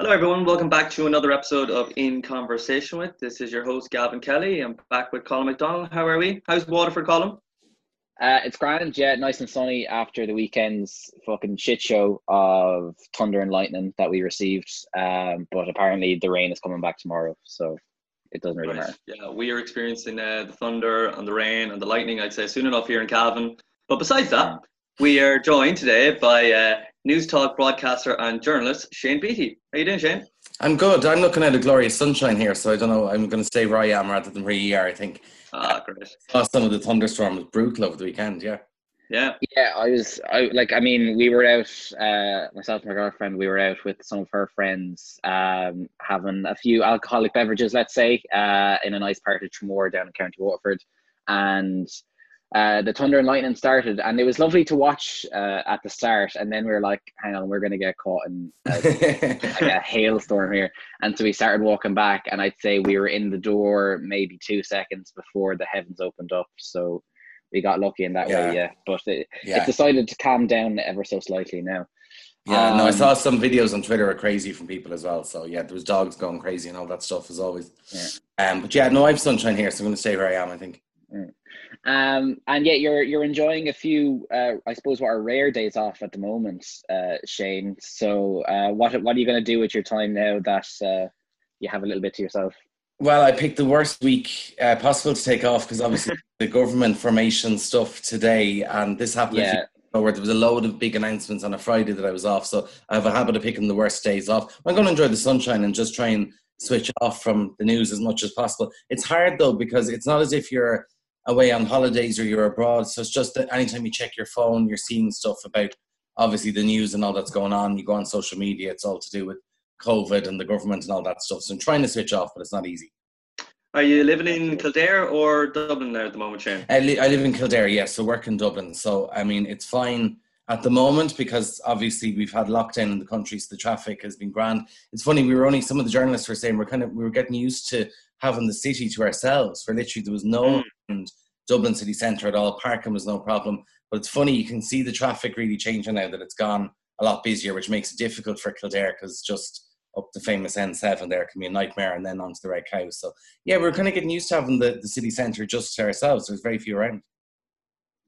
Hello, everyone. Welcome back to another episode of In Conversation with. This is your host, Gavin Kelly. I'm back with Colin McDonald. How are we? How's Waterford, Colin? Uh, it's grand, yeah, nice and sunny after the weekend's fucking shit show of thunder and lightning that we received. Um, but apparently the rain is coming back tomorrow, so it doesn't really right. matter. Yeah, we are experiencing uh, the thunder and the rain and the lightning, I'd say, soon enough here in Cavan. But besides that, we are joined today by uh, Newstalk broadcaster and journalist Shane Beatty. How you doing, Shane? I'm good. I'm looking at a glorious sunshine here, so I don't know. I'm going to stay where I am rather than where you are. I think. Ah, great. Uh, some of the thunderstorm was brutal over the weekend. Yeah. Yeah. Yeah, I was. I like. I mean, we were out. Uh, myself and my girlfriend. We were out with some of her friends, um, having a few alcoholic beverages, let's say, uh, in a nice part of Tramore down in County Waterford, and uh, the thunder and lightning started, and it was lovely to watch uh, at the start. And then we were like, "Hang on, we're going to get caught in like a hailstorm here." And so we started walking back, and I'd say we were in the door maybe two seconds before the heavens opened up. So we got lucky in that yeah. way, yeah. But it, yeah. it decided to calm down ever so slightly now. Yeah, um, no, I um, saw some videos on Twitter are crazy from people as well. So yeah, there was dogs going crazy and all that stuff as always. Yeah. Um, but yeah, no, I have sunshine here, so I'm going to stay where I am. I think. Mm. Um, and yet you're you're enjoying a few, uh, I suppose, what are rare days off at the moment, uh, Shane. So, uh, what what are you going to do with your time now that uh, you have a little bit to yourself? Well, I picked the worst week uh, possible to take off because obviously the government formation stuff today, and this happened. Yeah. Where there was a load of big announcements on a Friday that I was off, so I have a habit of picking the worst days off. I'm going to enjoy the sunshine and just try and switch off from the news as much as possible. It's hard though because it's not as if you're away on holidays or you're abroad. So it's just that anytime you check your phone, you're seeing stuff about obviously the news and all that's going on. You go on social media, it's all to do with COVID and the government and all that stuff. So I'm trying to switch off, but it's not easy. Are you living in Kildare or Dublin there at the moment, Shane? I, li- I live in Kildare, yes. So work in Dublin. So I mean, it's fine at the moment because obviously we've had lockdown in the country, so the traffic has been grand. It's funny, we were only some of the journalists were saying we're kind of we were getting used to having the city to ourselves. For literally, there was no mm. Dublin city centre at all. Parking was no problem. But it's funny, you can see the traffic really changing now that it's gone a lot busier, which makes it difficult for Kildare because just up the famous N7 there can be a nightmare and then onto the Red Cow. So, yeah, we're kind of getting used to having the, the city centre just to ourselves. There's very few around.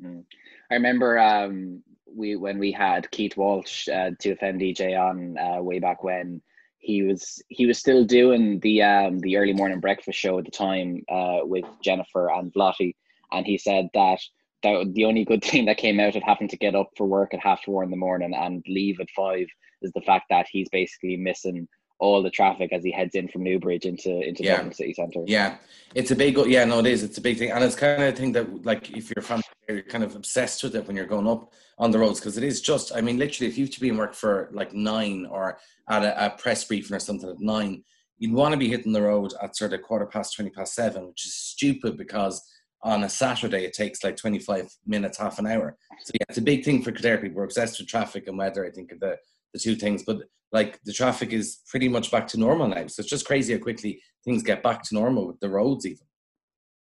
Mm. I remember um, we when we had Keith Walsh, uh, 2FM DJ, on uh, way back when he was he was still doing the um the early morning breakfast show at the time uh with Jennifer and Lottie, and he said that that the only good thing that came out of having to get up for work at half four in the morning and leave at five is the fact that he's basically missing all the traffic as he heads in from Newbridge into into yeah. Dublin city centre. Yeah, it's a big yeah no it is. It's a big thing. And it's kind of a thing that like if you're from you're kind of obsessed with it when you're going up on the roads because it is just I mean literally if you have to be in work for like nine or at a, a press briefing or something at nine you'd want to be hitting the road at sort of quarter past twenty past seven which is stupid because on a Saturday it takes like 25 minutes half an hour. So yeah it's a big thing for Kildare people we're obsessed with traffic and weather I think the the two things but like the traffic is pretty much back to normal now. So it's just crazy how quickly things get back to normal with the roads even.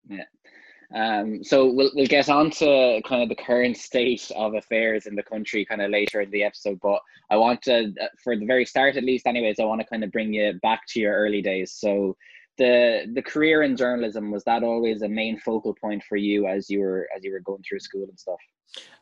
Yeah. Um, so we'll we'll get on to kind of the current state of affairs in the country kind of later in the episode. But I want to, uh, for the very start at least, anyways, I want to kind of bring you back to your early days. So the the career in journalism was that always a main focal point for you as you were as you were going through school and stuff?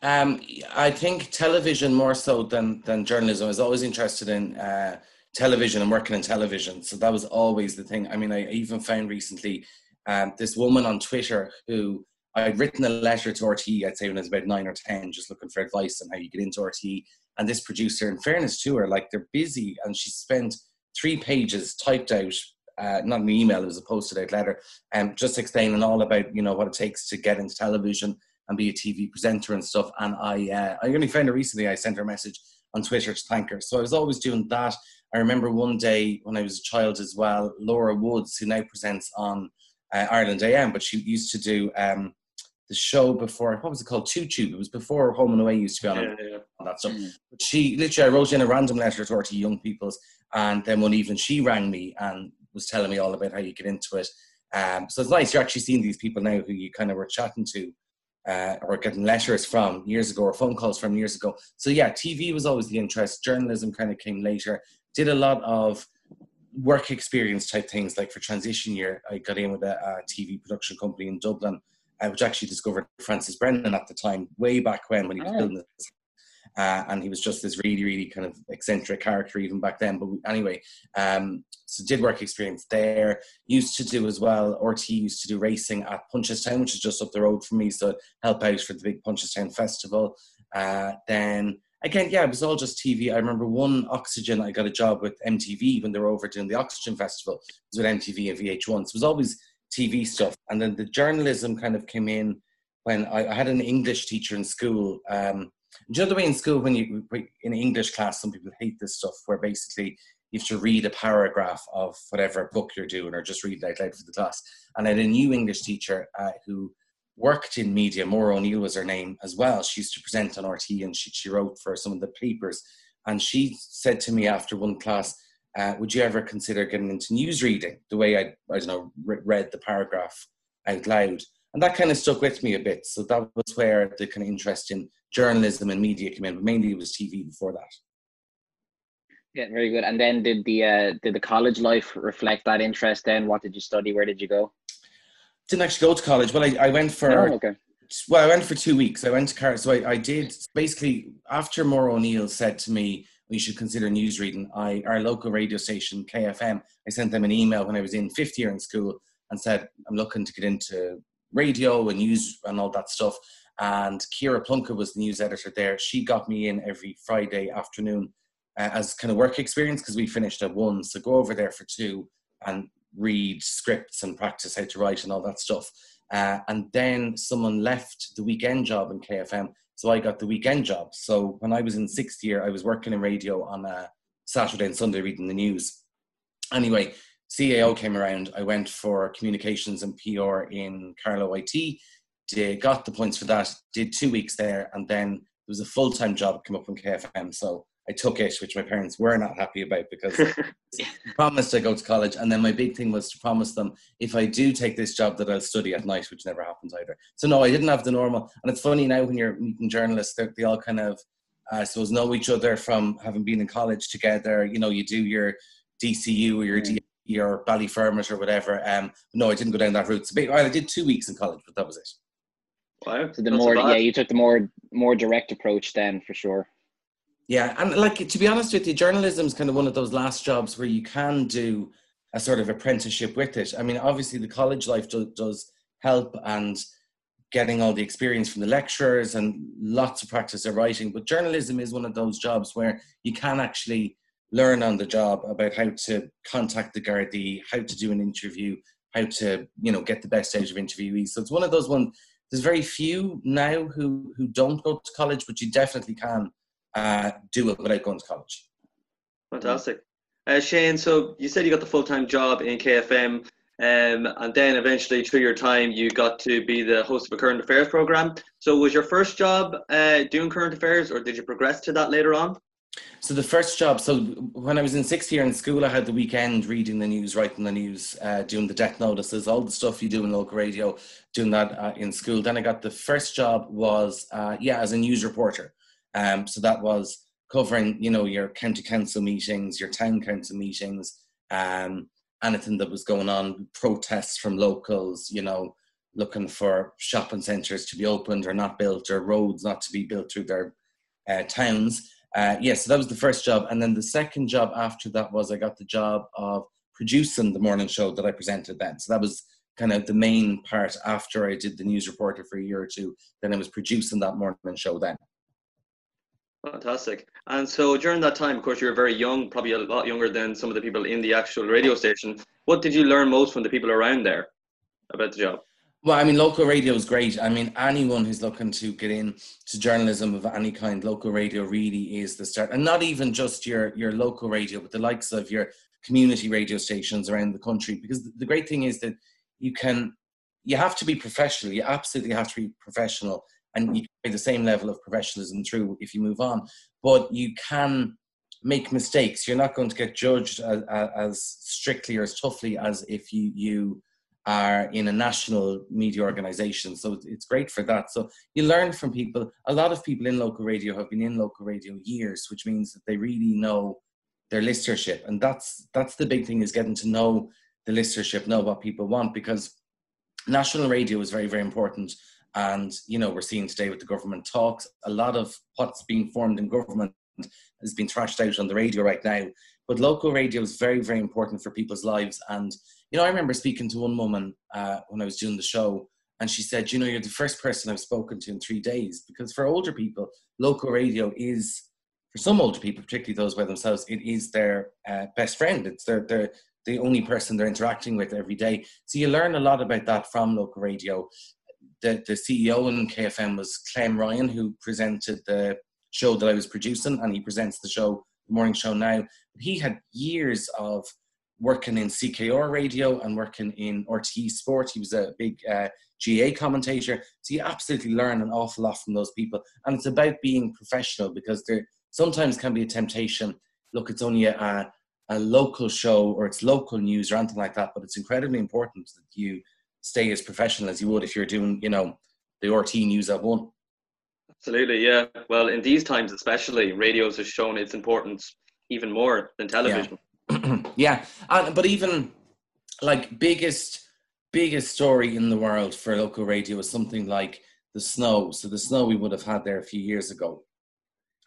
Um, I think television more so than than journalism. I was always interested in uh, television and working in television, so that was always the thing. I mean, I even found recently um, this woman on Twitter who I'd written a letter to RTE. I'd say when I was about nine or ten, just looking for advice on how you get into RTE. And this producer, in fairness to her, like they're busy, and she spent three pages typed out uh, not an email, it was a posted out letter, um, just explaining all about you know what it takes to get into television and be a TV presenter and stuff. And I uh, I only found her recently. I sent her a message on Twitter to thank her. So I was always doing that. I remember one day when I was a child as well, Laura Woods, who now presents on uh, Ireland AM, but she used to do um, the show before. What was it called? Two Tube. It was before Home and Away used to be on, yeah, yeah. that stuff. Mm. But she literally, I wrote in a random letter to her to young people's, and then one evening she rang me and was telling me all about how you get into it. Um, so it's nice you're actually seeing these people now who you kind of were chatting to uh, or getting letters from years ago or phone calls from years ago. So yeah, TV was always the interest. Journalism kind of came later. did a lot of work experience type things. Like for transition year, I got in with a, a TV production company in Dublin, uh, which actually discovered Francis Brennan at the time, way back when when he was oh. building this uh, and he was just this really, really kind of eccentric character even back then. But anyway, um, so did work experience there. Used to do as well. RTE used to do racing at Punchestown, which is just up the road from me, so help out for the big Punchestown festival. Uh, then again, yeah, it was all just TV. I remember one Oxygen. I got a job with MTV when they were over doing the Oxygen Festival. It was with MTV and VH1. So it was always TV stuff. And then the journalism kind of came in when I, I had an English teacher in school. Um, do you know the way in school when you in English class, some people hate this stuff where basically you have to read a paragraph of whatever book you're doing or just read it out loud for the class. And I had a new English teacher uh, who worked in media. Maura O'Neill was her name as well. She used to present on RTE and she, she wrote for some of the papers. And she said to me after one class, uh, would you ever consider getting into news reading the way I, I don't know, re- read the paragraph out loud? And that kind of stuck with me a bit. So that was where the kind of interest in journalism and media came in, but mainly it was TV before that. Yeah, very good. And then did the uh, did the college life reflect that interest? Then what did you study? Where did you go? Didn't actually go to college. Well, I, I went for oh, okay. Well, I went for two weeks. I went to Car. So I, I did basically after Maura O'Neill said to me we should consider news reading. I our local radio station KFM. I sent them an email when I was in fifth year in school and said I'm looking to get into radio and news and all that stuff. And Ciara Plunkett was the news editor there. She got me in every Friday afternoon uh, as kind of work experience because we finished at one. So go over there for two and read scripts and practice how to write and all that stuff. Uh, and then someone left the weekend job in KFM. So I got the weekend job. So when I was in sixth year, I was working in radio on a Saturday and Sunday reading the news. Anyway, CAO came around. I went for communications and PR in Carlow IT did, got the points for that, did two weeks there, and then there was a full time job come up from KFM. So I took it, which my parents were not happy about because I promised I go to college. And then my big thing was to promise them if I do take this job that I'll study at night, which never happens either. So no, I didn't have the normal. And it's funny now when you're meeting journalists, they all kind of, I suppose, know each other from having been in college together. You know, you do your DCU or your mm. D or Ballyfermot or whatever. Um, no, I didn't go down that route. So, well, I did two weeks in college, but that was it. Wow. So the more, yeah, you took the more more direct approach then for sure. Yeah, and like to be honest with you, journalism is kind of one of those last jobs where you can do a sort of apprenticeship with it. I mean, obviously the college life do, does help and getting all the experience from the lecturers and lots of practice of writing, but journalism is one of those jobs where you can actually learn on the job about how to contact the Gardaí, how to do an interview, how to you know get the best out of interviewees. So it's one of those ones there's very few now who who don't go to college, but you definitely can uh, do it without going to college. Fantastic, uh, Shane. So you said you got the full time job in KFM, um, and then eventually through your time you got to be the host of a current affairs program. So was your first job uh, doing current affairs, or did you progress to that later on? So the first job, so when I was in sixth year in school, I had the weekend reading the news, writing the news, uh, doing the death notices, all the stuff you do in local radio, doing that uh, in school. Then I got the first job was, uh, yeah, as a news reporter. Um, so that was covering, you know, your county council meetings, your town council meetings, um, anything that was going on, protests from locals, you know, looking for shopping centres to be opened or not built, or roads not to be built through their uh, towns uh, yes, yeah, so that was the first job. And then the second job after that was I got the job of producing the morning show that I presented then. So that was kind of the main part after I did the news reporter for a year or two. Then I was producing that morning show then. Fantastic. And so during that time, of course, you were very young, probably a lot younger than some of the people in the actual radio station. What did you learn most from the people around there about the job? Well, I mean, local radio is great. I mean, anyone who's looking to get in to journalism of any kind, local radio really is the start. And not even just your your local radio, but the likes of your community radio stations around the country. Because the great thing is that you can, you have to be professional. You absolutely have to be professional, and you can the same level of professionalism through if you move on. But you can make mistakes. You're not going to get judged as, as strictly or as toughly as if you you are in a national media organization. So it's great for that. So you learn from people. A lot of people in local radio have been in local radio years, which means that they really know their listenership, and that's that's the big thing is getting to know the listenership, know what people want, because national radio is very very important. And you know we're seeing today with the government talks, a lot of what's being formed in government has been thrashed out on the radio right now. But local radio is very very important for people's lives. And you know I remember speaking to one woman uh, when I was doing the show, and she said, you know, you're the first person I've spoken to in three days because for older people, local radio is for some older people, particularly those by themselves, it is their uh, best friend. It's their, their the only person they're interacting with every day. So you learn a lot about that from local radio. The, the CEO in KFM was Clem Ryan, who presented the show that I was producing, and he presents the show, the morning show now. He had years of working in CKR radio and working in RTE Sport. He was a big uh, GAA commentator. So you absolutely learn an awful lot from those people. And it's about being professional because there sometimes can be a temptation. Look, it's only a, a local show or it's local news or anything like that, but it's incredibly important that you stay as professional as you would if you're doing, you know, the RTE news at one. Absolutely, yeah. Well, in these times especially, radios has shown its importance even more than television. Yeah, yeah. And, but even like biggest biggest story in the world for local radio is something like the snow. So the snow we would have had there a few years ago.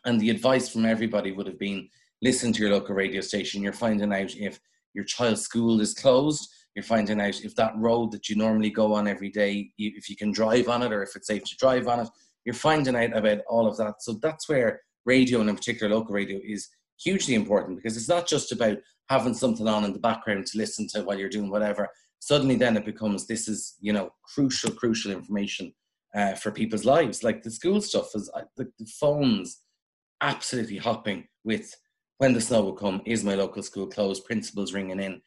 And the advice from everybody would have been listen to your local radio station. You're finding out if your child's school is closed. You're finding out if that road that you normally go on every day, if you can drive on it or if it's safe to drive on it. You're finding out about all of that. So that's where radio, and in particular local radio, is hugely important because it's not just about having something on in the background to listen to while you're doing whatever. Suddenly then it becomes this is you know crucial crucial information uh, for people's lives. Like the school stuff is uh, the, the phones absolutely hopping with when the snow will come is my local school closed principals ringing in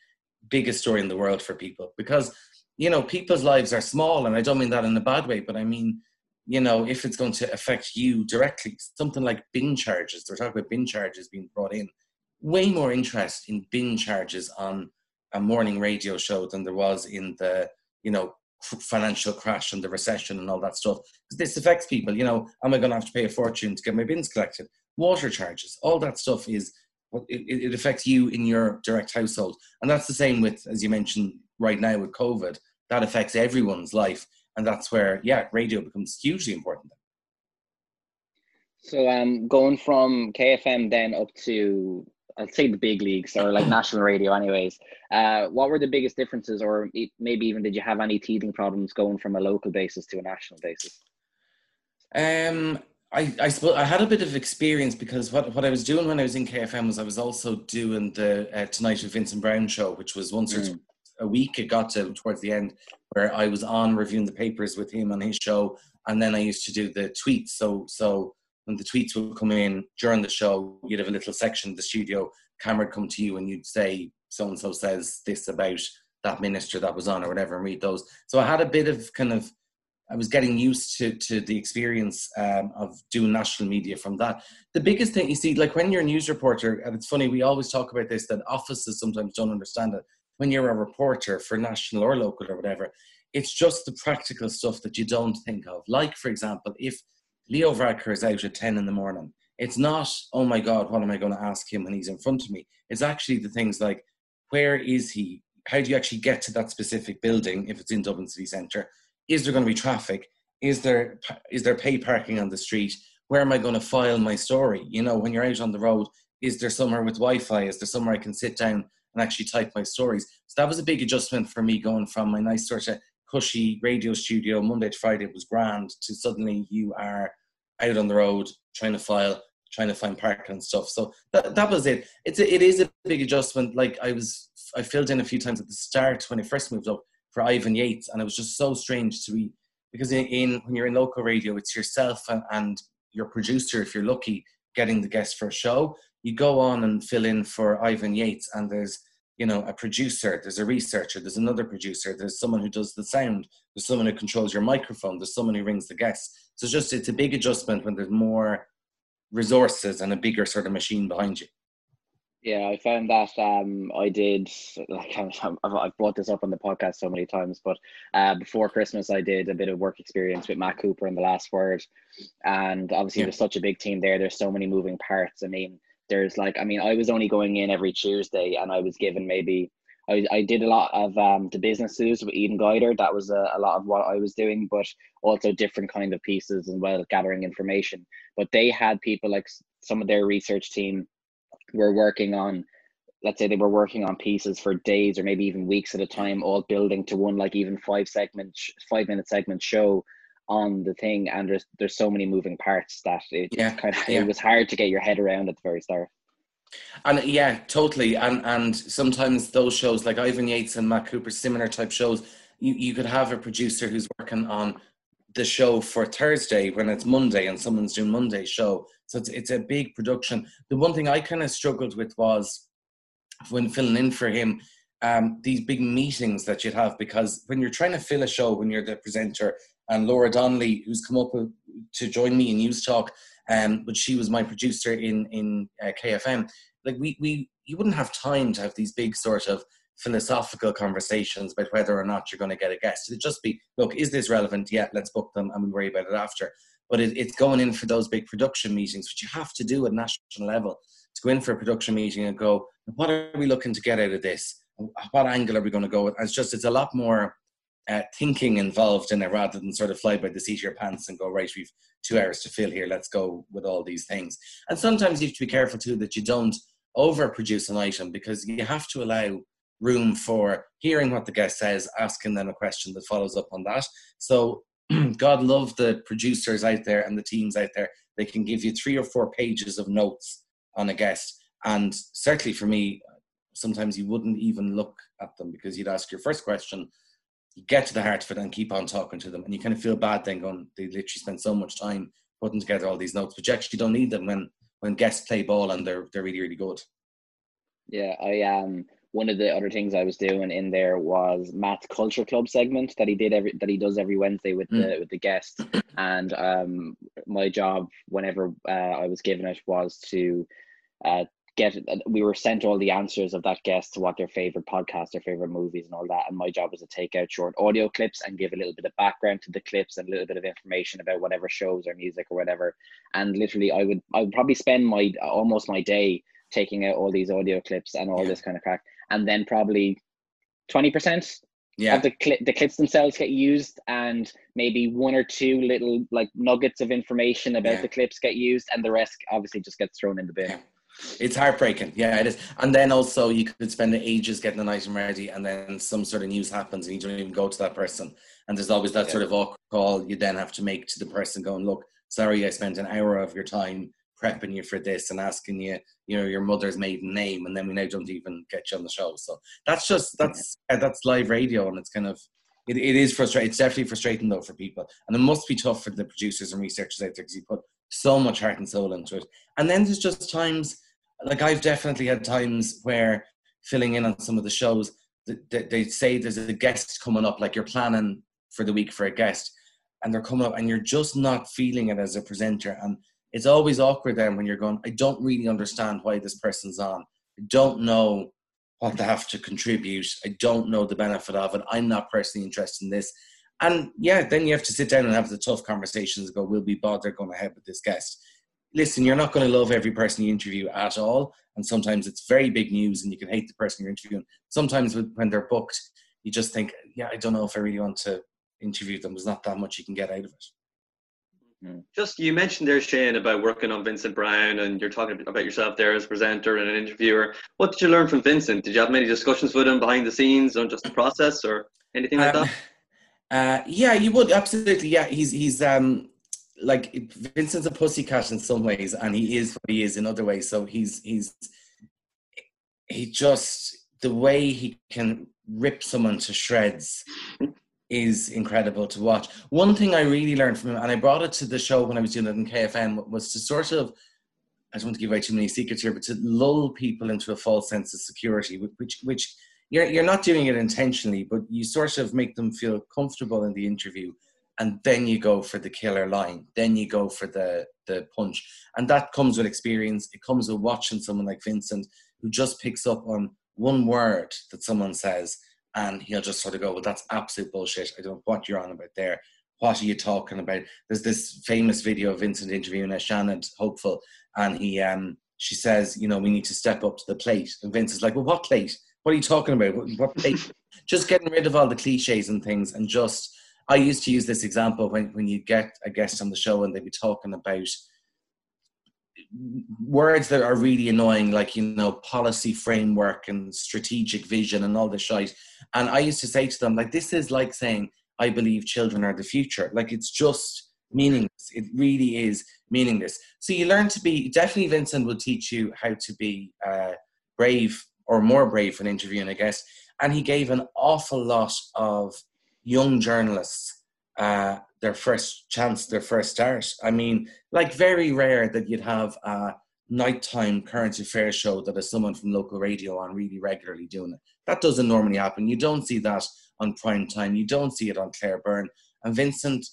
biggest story in the world for people. Because you know people's lives are small and i don't mean that in a bad way but i mean you know if it's going to affect you directly something like bin charges they're talking about bin charges being brought in. Way more interest in bin charges on a morning radio show than there was in the you know financial crash and the recession and all that stuff because this affects people you know am i going to have to pay a fortune to get my bins collected? Water charges all that stuff is it, it affects you in your direct household. And that's the same with as you mentioned right now with covid that affects everyone's life and that's where yeah radio becomes hugely important so um going from kfm then up to I'd say the big leagues or like national radio, anyways. Uh, what were the biggest differences, or maybe even did you have any teething problems going from a local basis to a national basis? Um, I I suppose I had a bit of experience because what what I was doing when I was in KFM was I was also doing the uh, Tonight with Vincent Browne show, which was once mm. or a week. It got to towards the end where I was on reviewing the papers with him on his show, and then I used to do the tweets. So so when the tweets would come in during the show, you'd have a little section of the studio, camera would come to you and you'd say, so and so says this about that minister that was on or whatever, and read those. So I had a bit of kind of, I was getting used to to the experience um, of doing national media from that. The biggest thing you see, like when you're a news reporter, and it's funny, we always talk about this that offices sometimes don't understand it. When you're a reporter for national or local or whatever, it's just the practical stuff that you don't think of. Like, for example, if Leo Varadkar is out at 10 in the morning. It's not, oh my God, what am I going to ask him when he's in front of me? It's actually the things like, where is he? How do you actually get to that specific building if it's in Dublin City Centre? Is there going to be traffic? Is there is there pay parking on the street? Where am I going to file my story? You know, when you're out on the road, is there somewhere with Wi-Fi? Is there somewhere I can sit down and actually type my stories? So that was a big adjustment for me going from my nice sort of cushy radio studio Monday to Friday it was grand to suddenly you are out on the road trying to file, trying to find parking and stuff. So that, that was it. It's a, it is a big adjustment. Like I was, I filled in a few times at the start when I first moved up for Ivan Yates, and it was just so strange to be because in, in when you're in local radio, it's yourself and, and your producer, if you're lucky, getting the guest for a show. You go on and fill in for Ivan Yates, and there's you know a producer there's a researcher there's another producer there's someone who does the sound there's someone who controls your microphone there's someone who rings the guests. So it's just it's a big adjustment when there's more resources and a bigger sort of machine behind you. Yeah i found that um i did like i've brought this up on the podcast so many times but uh before christmas i did a bit of work experience with matt cooper in the last word and obviously yeah. there's such a big team there. There's so many moving parts. I mean there's like, I mean, I was only going in every Tuesday, and I was given maybe. I, I did a lot of um, the businesses with Eden Guider. That was a, a lot of what I was doing, but also different kind of pieces as well, gathering information. But they had people like some of their research team were working on let's say they were working on pieces for days or maybe even weeks at a time all building to one like even five segment five minute segment show on the thing and there's there's so many moving parts that it yeah, kind of yeah. it was hard to get your head around at the very start. And yeah totally and and sometimes those shows like ivan yates and matt cooper similar type shows you, you could have a producer who's working on the show for thursday when it's monday and someone's doing monday show. So it's, it's a big production. The one thing i kind of struggled with was when filling in for him um, these big meetings that you'd have because when you're trying to fill a show when you're the presenter and Laura Donnelly who's come up to join me in News Talk, um, but she was my producer in in uh, KFM like we we you wouldn't have time to have these big sort of philosophical conversations about whether or not you're going to get a guest it'd just be look is this relevant yeah let's book them and we worry about it after but it, it's going in for those big production meetings which you have to do at national level to go in for a production meeting and go, what are we looking to get out of this? What angle are we going to go with? And it's just, it's a lot more uh, thinking involved in it rather than sort of fly by the seat of your pants and go, right, we've two hours to fill here, let's go with all these things. And sometimes you have to be careful too that you don't overproduce an item because you have to allow room for hearing what the guest says, asking them a question that follows up on that. So God love the producers out there and the teams out there. They can give you three or four pages of notes on a guest. And certainly for me, sometimes you wouldn't even look at them because you'd ask your first question, you get to the heart of it and keep on talking to them. And you kind of feel bad then going, they literally spend so much time putting together all these notes, but you actually don't need them when, when guests play ball and they're, they're really, really good. Yeah, I um one of the other things I was doing in there was Matt's Culture Club segment that he did every that he does every Wednesday with mm. the with the guests. And um my job whenever uh, I was given it was to uh, get we were sent all the answers of that guest to what their favorite podcast their favorite movies and all that and my job was to take out short audio clips and give a little bit of background to the clips and a little bit of information about whatever shows or music or whatever and literally i would i would probably spend my almost my day taking out all these audio clips and all yeah. this kind of crack and then probably 20% yeah. of the, cli- the clips themselves get used and maybe one or two little like nuggets of information about yeah. the clips get used and the rest obviously just gets thrown in the bin yeah. It's heartbreaking. Yeah, it is. And then also you could spend ages getting an item ready and then some sort of news happens and you don't even go to that person. And there's always that yeah. sort of awkward call you then have to make to the person going, look, sorry, I spent an hour of your time prepping you for this and asking you, you know, your mother's maiden name, and then we now don't even get you on the show. So that's just that's yeah. that's live radio, and it's kind of it, it is frustrating. It's definitely frustrating though for people, and it must be tough for the producers and researchers out there because you put so much heart and soul into it. And then there's just times like I've definitely had times where filling in on some of the shows, they, they say there's a guest coming up, like you're planning for the week for a guest, and they're coming up, and you're just not feeling it as a presenter, and it's always awkward then when you're going, I don't really understand why this person's on. I don't know what they have to contribute. I don't know the benefit of it. I'm not personally interested in this. And yeah, then you have to sit down and have the tough conversations. Go, will we bother going ahead with this guest? Listen, you're not going to love every person you interview at all. And sometimes it's very big news and you can hate the person you're interviewing. Sometimes when they're booked, you just think, yeah, I don't know if I really want to interview them. There's not that much you can get out of it. Hmm. Just you mentioned there, Shane, about working on Vincent Browne, and you're talking about yourself there as a presenter and an interviewer. What did you learn from Vincent? Did you have many discussions with him behind the scenes on just the process or anything like um, that? Uh, yeah, you would absolutely. Yeah, he's he's um like Vincent's a pussycat in some ways, and he is what he is in other ways. So he's he's he just the way he can rip someone to shreds is incredible to watch. One thing I really learned from him, and I brought it to the show when I was doing it in KFM, was to sort of I don't want to give away too many secrets here, but to lull people into a false sense of security, which which you're you're not doing it intentionally, but you sort of make them feel comfortable in the interview and then you go for the killer line then you go for the the punch and that comes with experience it comes with watching someone like vincent who just picks up on one word that someone says and he'll just sort of go well that's absolute bullshit i don't know what you're on about there what are you talking about there's this famous video of vincent interviewing a shannon hopeful and he um she says, you know, we need to step up to the plate. And Vince is like, well, what plate? What are you talking about? What, what plate? just getting rid of all the cliches and things and just, I used to use this example when, when you get a guest on the show and they'd be talking about words that are really annoying, like, you know, policy framework and strategic vision and all this shite. And I used to say to them, like, this is like saying, I believe children are the future. Like, it's just meaningless. It really is meaningless. So you learn to be, definitely Vincent will teach you how to be uh, brave or more brave when interviewing a guest. And he gave an awful lot of young journalists uh, their first chance, their first start. I mean, like very rare that you'd have a nighttime current affairs show that is someone from local radio on really regularly doing it. That doesn't normally happen. You don't see that on prime time. You don't see it on Claire Byrne. And Vincent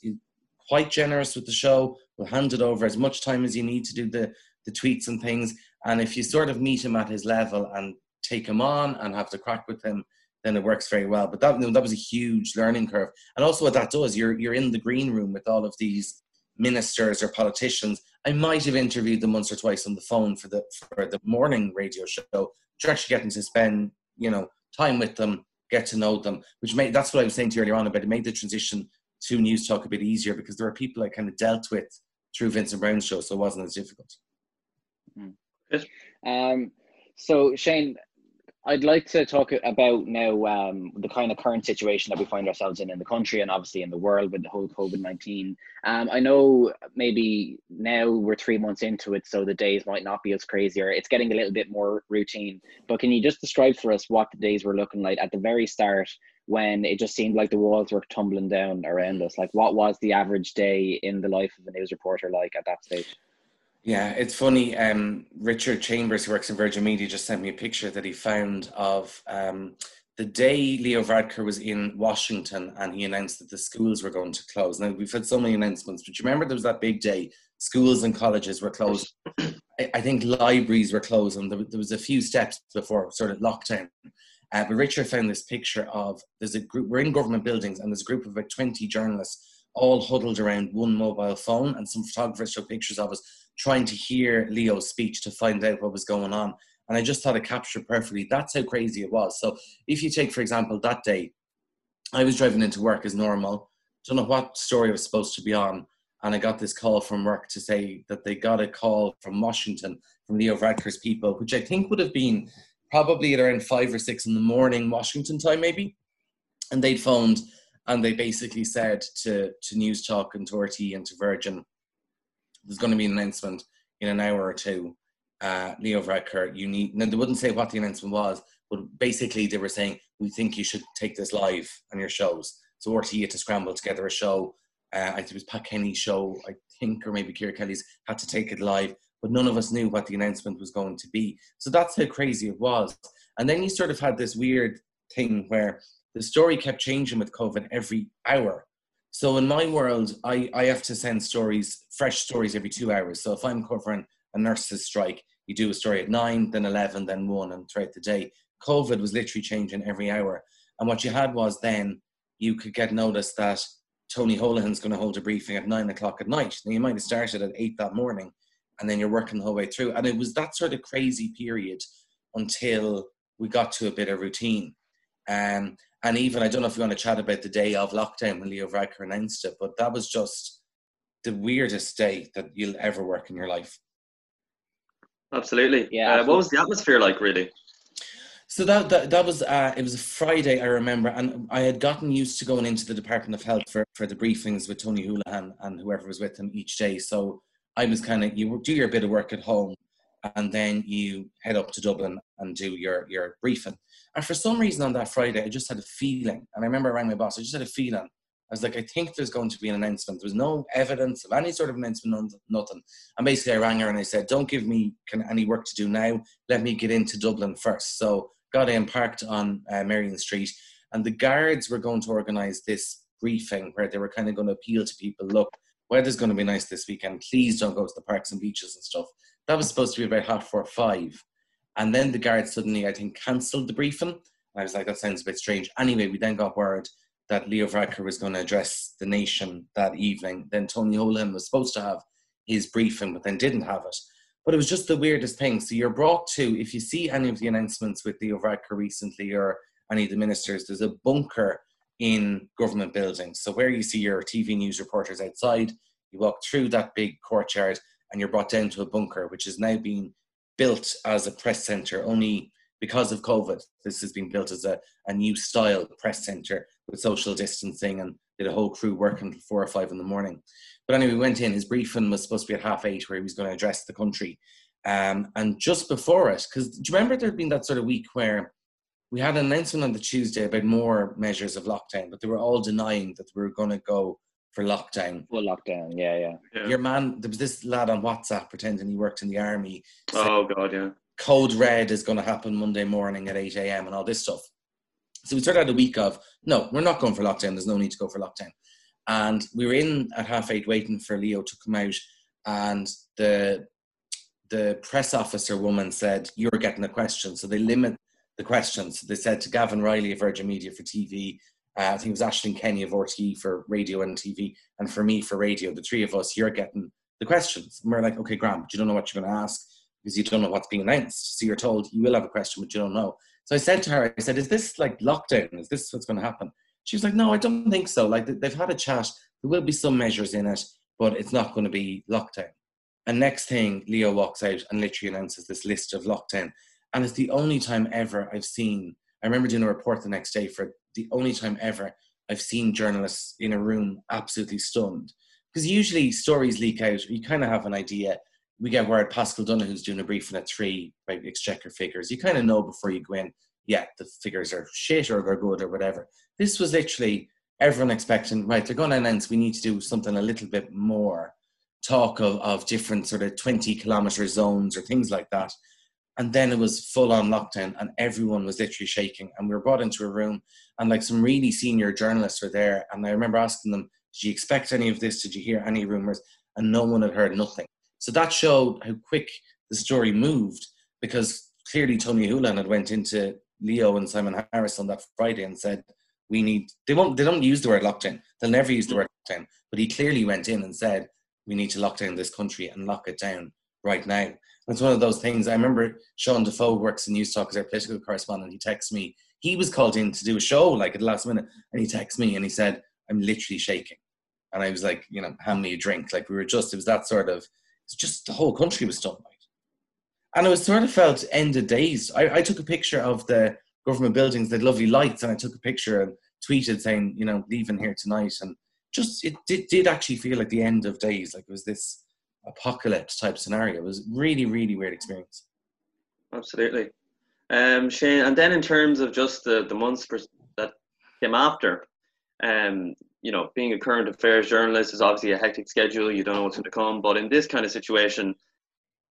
quite generous with the show. Will hand it over as much time as you need to do the the tweets and things. And if you sort of meet him at his level and take him on and have the crack with him, then it works very well. But that that was a huge learning curve. And also what that does, you're you're in the green room with all of these ministers or politicians. I might have interviewed them once or twice on the phone for the for the morning radio show. You're actually getting to spend, you know, time with them, get to know them, which made that's what I was saying to you earlier on about it made the transition to news talk a bit easier because there are people I kind of dealt with through Vincent Browne's show, so it wasn't as difficult. Mm. Um, so Shane, I'd like to talk about now um, the kind of current situation that we find ourselves in in the country and obviously in the world with the whole COVID 19. Um, I know maybe now we're three months into it, so the days might not be as crazy or it's getting a little bit more routine. But can you just describe for us what the days were looking like at the very start when it just seemed like the walls were tumbling down around us? Like, what was the average day in the life of a news reporter like at that stage? Yeah, it's funny. Um, Richard Chambers, who works in Virgin Media, just sent me a picture that he found of um, the day Leo Varadkar was in Washington and he announced that the schools were going to close. Now, we've had so many announcements, but you remember there was that big day, schools and colleges were closed. I, think libraries were closed, and there, was a few steps before sort of lockdown. Uh, but Richard found this picture of there's a group, we're in government buildings, and there's a group of about 20 journalists all huddled around one mobile phone, and some photographers show pictures of us trying to hear Leo's speech to find out what was going on. And I just thought it captured perfectly. That's how crazy it was. So if you take, for example, that day, I was driving into work as normal. Don't know what story I was supposed to be on. And I got this call from work to say that they got a call from Washington, from Leo Varadkar's people, which I think would have been probably at around five or six in the morning, Washington time, maybe. And they'd phoned and they basically said to, to News Talk and to RTE and to Virgin, there's going to be an announcement in an hour or two. Uh, Leo Varadkar, you need. Now they wouldn't say what the announcement was, but basically they were saying we think you should take this live on your shows. So RTE had to scramble together a show. Uh, I think it was Pat Kenny's show, I think, or maybe Ciara Kelly's had to take it live, but none of us knew what the announcement was going to be. So that's how crazy it was. And then you sort of had this weird thing where the story kept changing with COVID every hour. So in my world, I, I have to send stories, fresh stories every two hours. So if I'm covering a nurse's strike, you do a story at nine, then 11, then one, and throughout the day. COVID was literally changing every hour. And what you had was then you could get notice that Tony Holohan's going to hold a briefing at nine o'clock at night. Now you might have started at eight that morning, and then you're working the whole way through. And it was that sort of crazy period until we got to a bit of routine. Um, and even I don't know if you want to chat about the day of lockdown when Leo Varadkar announced it, but that was just the weirdest day that you'll ever work in your life. Absolutely. Yeah. Uh, what was the atmosphere like, really? So that that, that was uh, it was a Friday, I remember, and I had gotten used to going into the Department of Health for, for the briefings with Tony Holohan and whoever was with him each day. So I was kind of you do your bit of work at home, and then you head up to Dublin and do your your briefing. And for some reason on that Friday, I just had a feeling. And I remember I rang my boss, I just had a feeling. I was like, I think there's going to be an announcement. There was no evidence of any sort of announcement, nothing. And basically, I rang her and I said, Don't give me any work to do now. Let me get into Dublin first. So, got in, parked on uh, Merrion Street. And the guards were going to organise this briefing where they were kind of going to appeal to people look, weather's going to be nice this weekend. Please don't go to the parks and beaches and stuff. That was supposed to be about half four, five. And then the guards suddenly, I think, cancelled the briefing. And I was like, that sounds a bit strange. Anyway, we then got word that Leo Varadkar was going to address the nation that evening. Then Tony Holohan was supposed to have his briefing, but then didn't have it. But it was just the weirdest thing. So you're brought to, if you see any of the announcements with Leo Varadkar recently or any of the ministers, there's a bunker in government buildings. So where you see your TV news reporters outside, you walk through that big courtyard and you're brought down to a bunker, which is now being built as a press center only because of COVID. This has been built as a, a new style press center with social distancing and did a whole crew working until four or five in the morning. But anyway, we went in. His briefing was supposed to be at half eight, where he was going to address the country. Um, and just before it, because do you remember there'd been that sort of week where we had an announcement on the Tuesday about more measures of lockdown, but they were all denying that we were going to go for lockdown. Full lockdown, yeah, yeah, Yeah. Your man, there was this lad on WhatsApp pretending he worked in the army. saying Oh God, yeah. Code red is going to happen Monday morning at 8 a.m. and all this stuff. So we started out a week of, no, we're not going for lockdown. There's no need to go for lockdown. And we were in at half eight waiting for Leo to come out. And the the press officer woman said, You're getting a question. So they limit the questions. They said to Gavin Reilly of Virgin Media for TV, uh, I think it was Aisling Kenny of RTE for radio and TV, and for me for radio, the three of us, you're getting the questions. And we're like, Okay, Graham, but you don't know what you're going to ask because you don't know what's being announced. So you're told you will have a question, but you don't know. So I said to her, I said, Is this like lockdown? Is this what's going to happen? She was like, No, I don't think so. Like they've had a chat. There will be some measures in it, but it's not going to be lockdown. And next thing, Leo walks out and literally announces this list of lockdown. And it's the only time ever I've seen, I remember doing a report the next day for the only time ever I've seen journalists in a room absolutely stunned. Because usually stories leak out, you kind of have an idea. We get word Paschal Donohoe's doing a briefing at three about exchequer figures. You kind of know before you go in, yeah, the figures are shit or they're good or whatever. This was literally everyone expecting, right, they're going to announce we need to do something a little bit more talk of, of different sort of 20 kilometer zones or things like that. And then it was full on lockdown and everyone was literally shaking. And we were brought into a room and like some really senior journalists were there. And I remember asking them, Did you expect any of this? Did you hear any rumors? And no one had heard nothing. So that showed how quick the story moved because clearly Tony Holohan had went into Leo and Simon Harris on that Friday and said, we need, they won't, they don't use the word lockdown. They'll never use the word lockdown. But he clearly went in and said, we need to lock down this country and lock it down right now. It's one of those things. I remember Sean Defoe works in News Talk as our political correspondent. He texts me. He was called in to do a show like at the last minute, and he texts me and he said, "I'm literally shaking." And I was like, you know, hand me a drink. Like we were just, it was that sort of, it's just the whole country was stunned by it. And it was sort of felt end of days. I, I took a picture of the government buildings, the lovely lights, and I took a picture and tweeted saying, you know, leaving here tonight. And just, it did, did actually feel like the end of days. Like it was this apocalypse type scenario. It was really, really weird experience. Absolutely. Um, Shane, and then in terms of just the, the months pers- that came after, um, you know, being a current affairs journalist is obviously a hectic schedule. You don't know what's going to come. But in this kind of situation,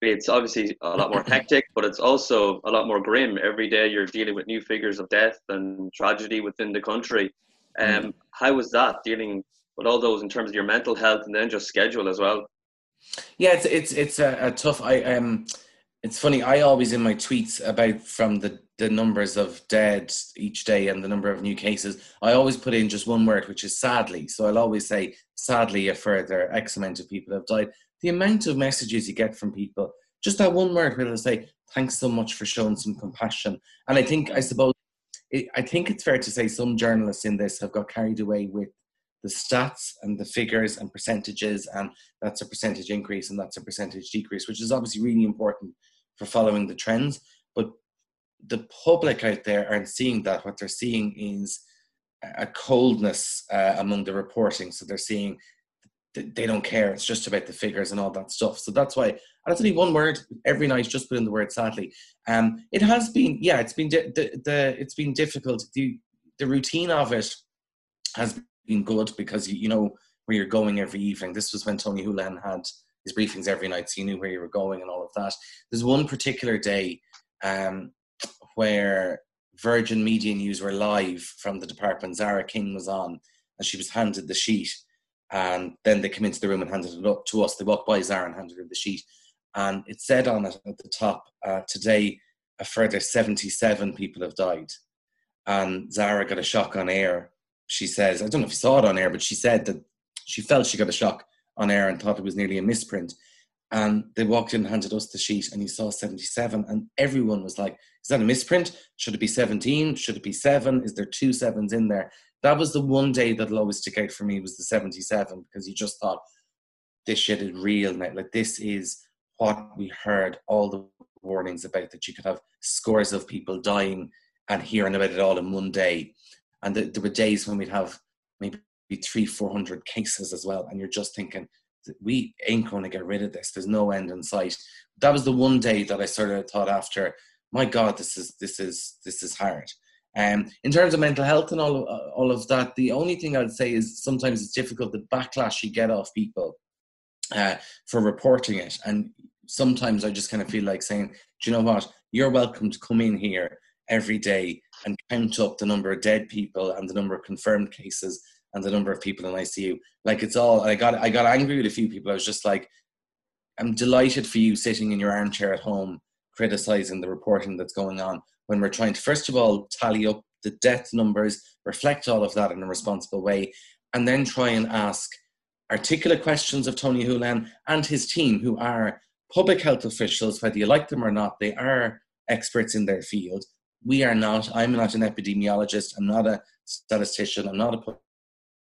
it's obviously a lot more hectic, but it's also a lot more grim. Every day you're dealing with new figures of death and tragedy within the country. Um, how was that dealing with all those in terms of your mental health and then just schedule as well? Yeah, it's it's it's a, a tough. I um, it's funny. I always in my tweets about from the the numbers of dead each day and the number of new cases. I always put in just one word, which is sadly. So I'll always say sadly a further X amount of people have died. The amount of messages you get from people, just that one word where they'll say thanks so much for showing some compassion. And I think I suppose I think it's fair to say some journalists in this have got carried away with the stats and the figures and percentages, and that's a percentage increase and that's a percentage decrease, which is obviously really important for following the trends. But the public out there aren't seeing that. What they're seeing is a coldness uh, among the reporting. So they're seeing they don't care. It's just about the figures and all that stuff. So that's why. It's only one word every night. Just put in the word sadly. Um, it has been, yeah, it's been di- the, the it's been difficult. The the routine of it has been good because you, you know where you're going every evening. This was when Tony Holohan had his briefings every night, so you knew where you were going and all of that. There's one particular day um, where Virgin Media News were live from the department. Zara King was on, and she was handed the sheet. And then they came into the room and handed it up to us. They walked by Zara and handed her the sheet. And it said on it at the top, uh, today a further 77 people have died. And Zara got a shock on air. She says, I don't know if you saw it on air, but she said that she felt she got a shock on air and thought it was nearly a misprint. and they walked in and handed us the sheet and you saw 77 and everyone was like is that a misprint? Should it be 17 should it be 7 is there two sevens in there? That was the one day that'll always stick out for me was the 77 because you just thought this shit is real now. Like this is what we heard all the warnings about that you could have scores of people dying and hearing about it all in one day and the, there were days when we'd have maybe three four hundred cases as well and you're just thinking we ain't going to get rid of this. There's no end in sight. That was the one day that I sort of thought after, my God, this is this is this is hard. Um, in terms of mental health and all uh, all of that, the only thing I'd say is sometimes it's difficult the backlash you get off people uh, for reporting it, and sometimes I just kind of feel like saying, do you know what? You're welcome to come in here every day and count up the number of dead people and the number of confirmed cases and the number of people in ICU. Like it's all I got I got angry with a few people. I was just like, I'm delighted for you sitting in your armchair at home criticizing the reporting that's going on when we're trying to first of all tally up the death numbers, reflect all of that in a responsible way, and then try and ask articulate questions of Tony Holohan and his team, who are public health officials, whether you like them or not, they are experts in their field. We are not. I'm not an epidemiologist. I'm not a statistician. I'm not a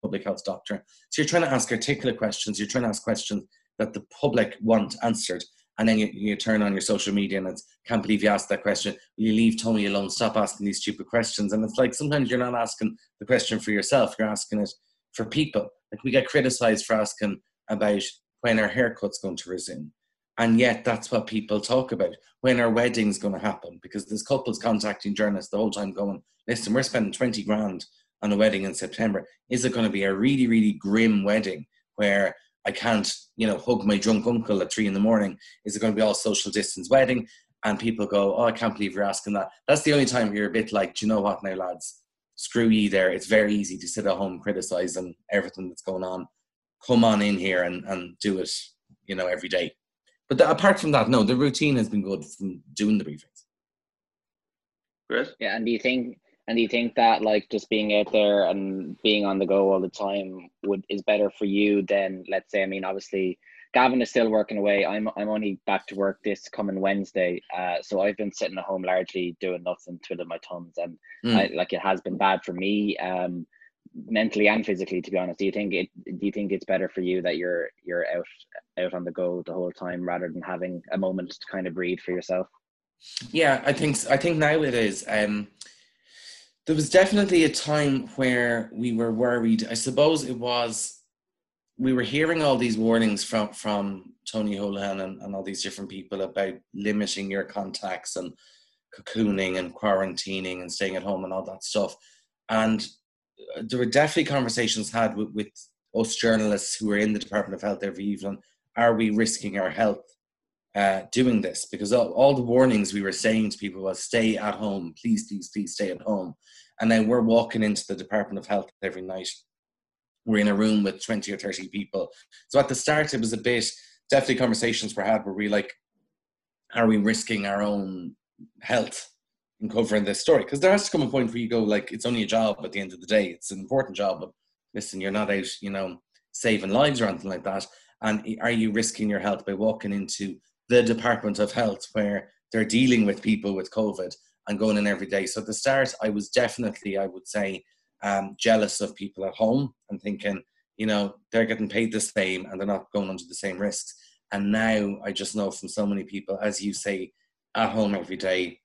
public health doctor. So you're trying to ask articulate questions, you're trying to ask questions that the public want answered. And then you, you turn on your social media and it's, can't believe you asked that question. Will you leave Tony alone? Stop asking these stupid questions. And it's like sometimes you're not asking the question for yourself, you're asking it for people. Like we get criticized for asking about when our haircut's going to resume. And yet that's what people talk about. When our wedding's going to happen. Because there's couples contacting journalists the whole time going, listen, we're spending 20 grand on a wedding in September? Is it going to be a really, really grim wedding where I can't, you know, hug my drunk uncle at three in the morning? Is it going to be all social distance wedding? And people go, oh, I can't believe you're asking that. That's the only time you're a bit like, do you know what now, lads? Screw ye there. It's very easy to sit at home criticizing everything that's going on. Come on in here and, and do it, you know, every day. But the, apart from that, no, the routine has been good from doing the briefings. Great. Yeah, and do you think and do you think that like just being out there and being on the go all the time would is better for you than let's say I mean obviously Gavin is still working away. I'm I'm only back to work this coming Wednesday. Uh, so I've been sitting at home largely doing nothing, twiddling my thumbs, and mm. I, like it has been bad for me, um, mentally and physically. To be honest, do you think it? Do you think it's better for you that you're you're out out on the go the whole time rather than having a moment to kind of breathe for yourself? Yeah, I think I think now it is. Um, there was definitely a time where we were worried. I suppose it was we were hearing all these warnings from from Tony Holohan and, and all these different people about limiting your contacts and cocooning and quarantining and staying at home and all that stuff. And there were definitely conversations had with, with us journalists who were in the Department of Health every evening. Are we risking our health uh, doing this? Because all, all the warnings we were saying to people was stay at home, please, please, please stay at home. And then we're walking into the Department of Health every night. We're in a room with 20 or 30 people. So at the start, it was a bit, definitely conversations were had where we like, are we risking our own health in covering this story? Because there has to come a point where you go, like, it's only a job at the end of the day. It's an important job, but listen, you're not out, you know, saving lives or anything like that. And are you risking your health by walking into the Department of Health where they're dealing with people with COVID and going in every day. So at the start, I was definitely, I would say, um, jealous of people at home and thinking, you know, they're getting paid the same and they're not going under the same risks. And now I just know from so many people, as you say, at home every day,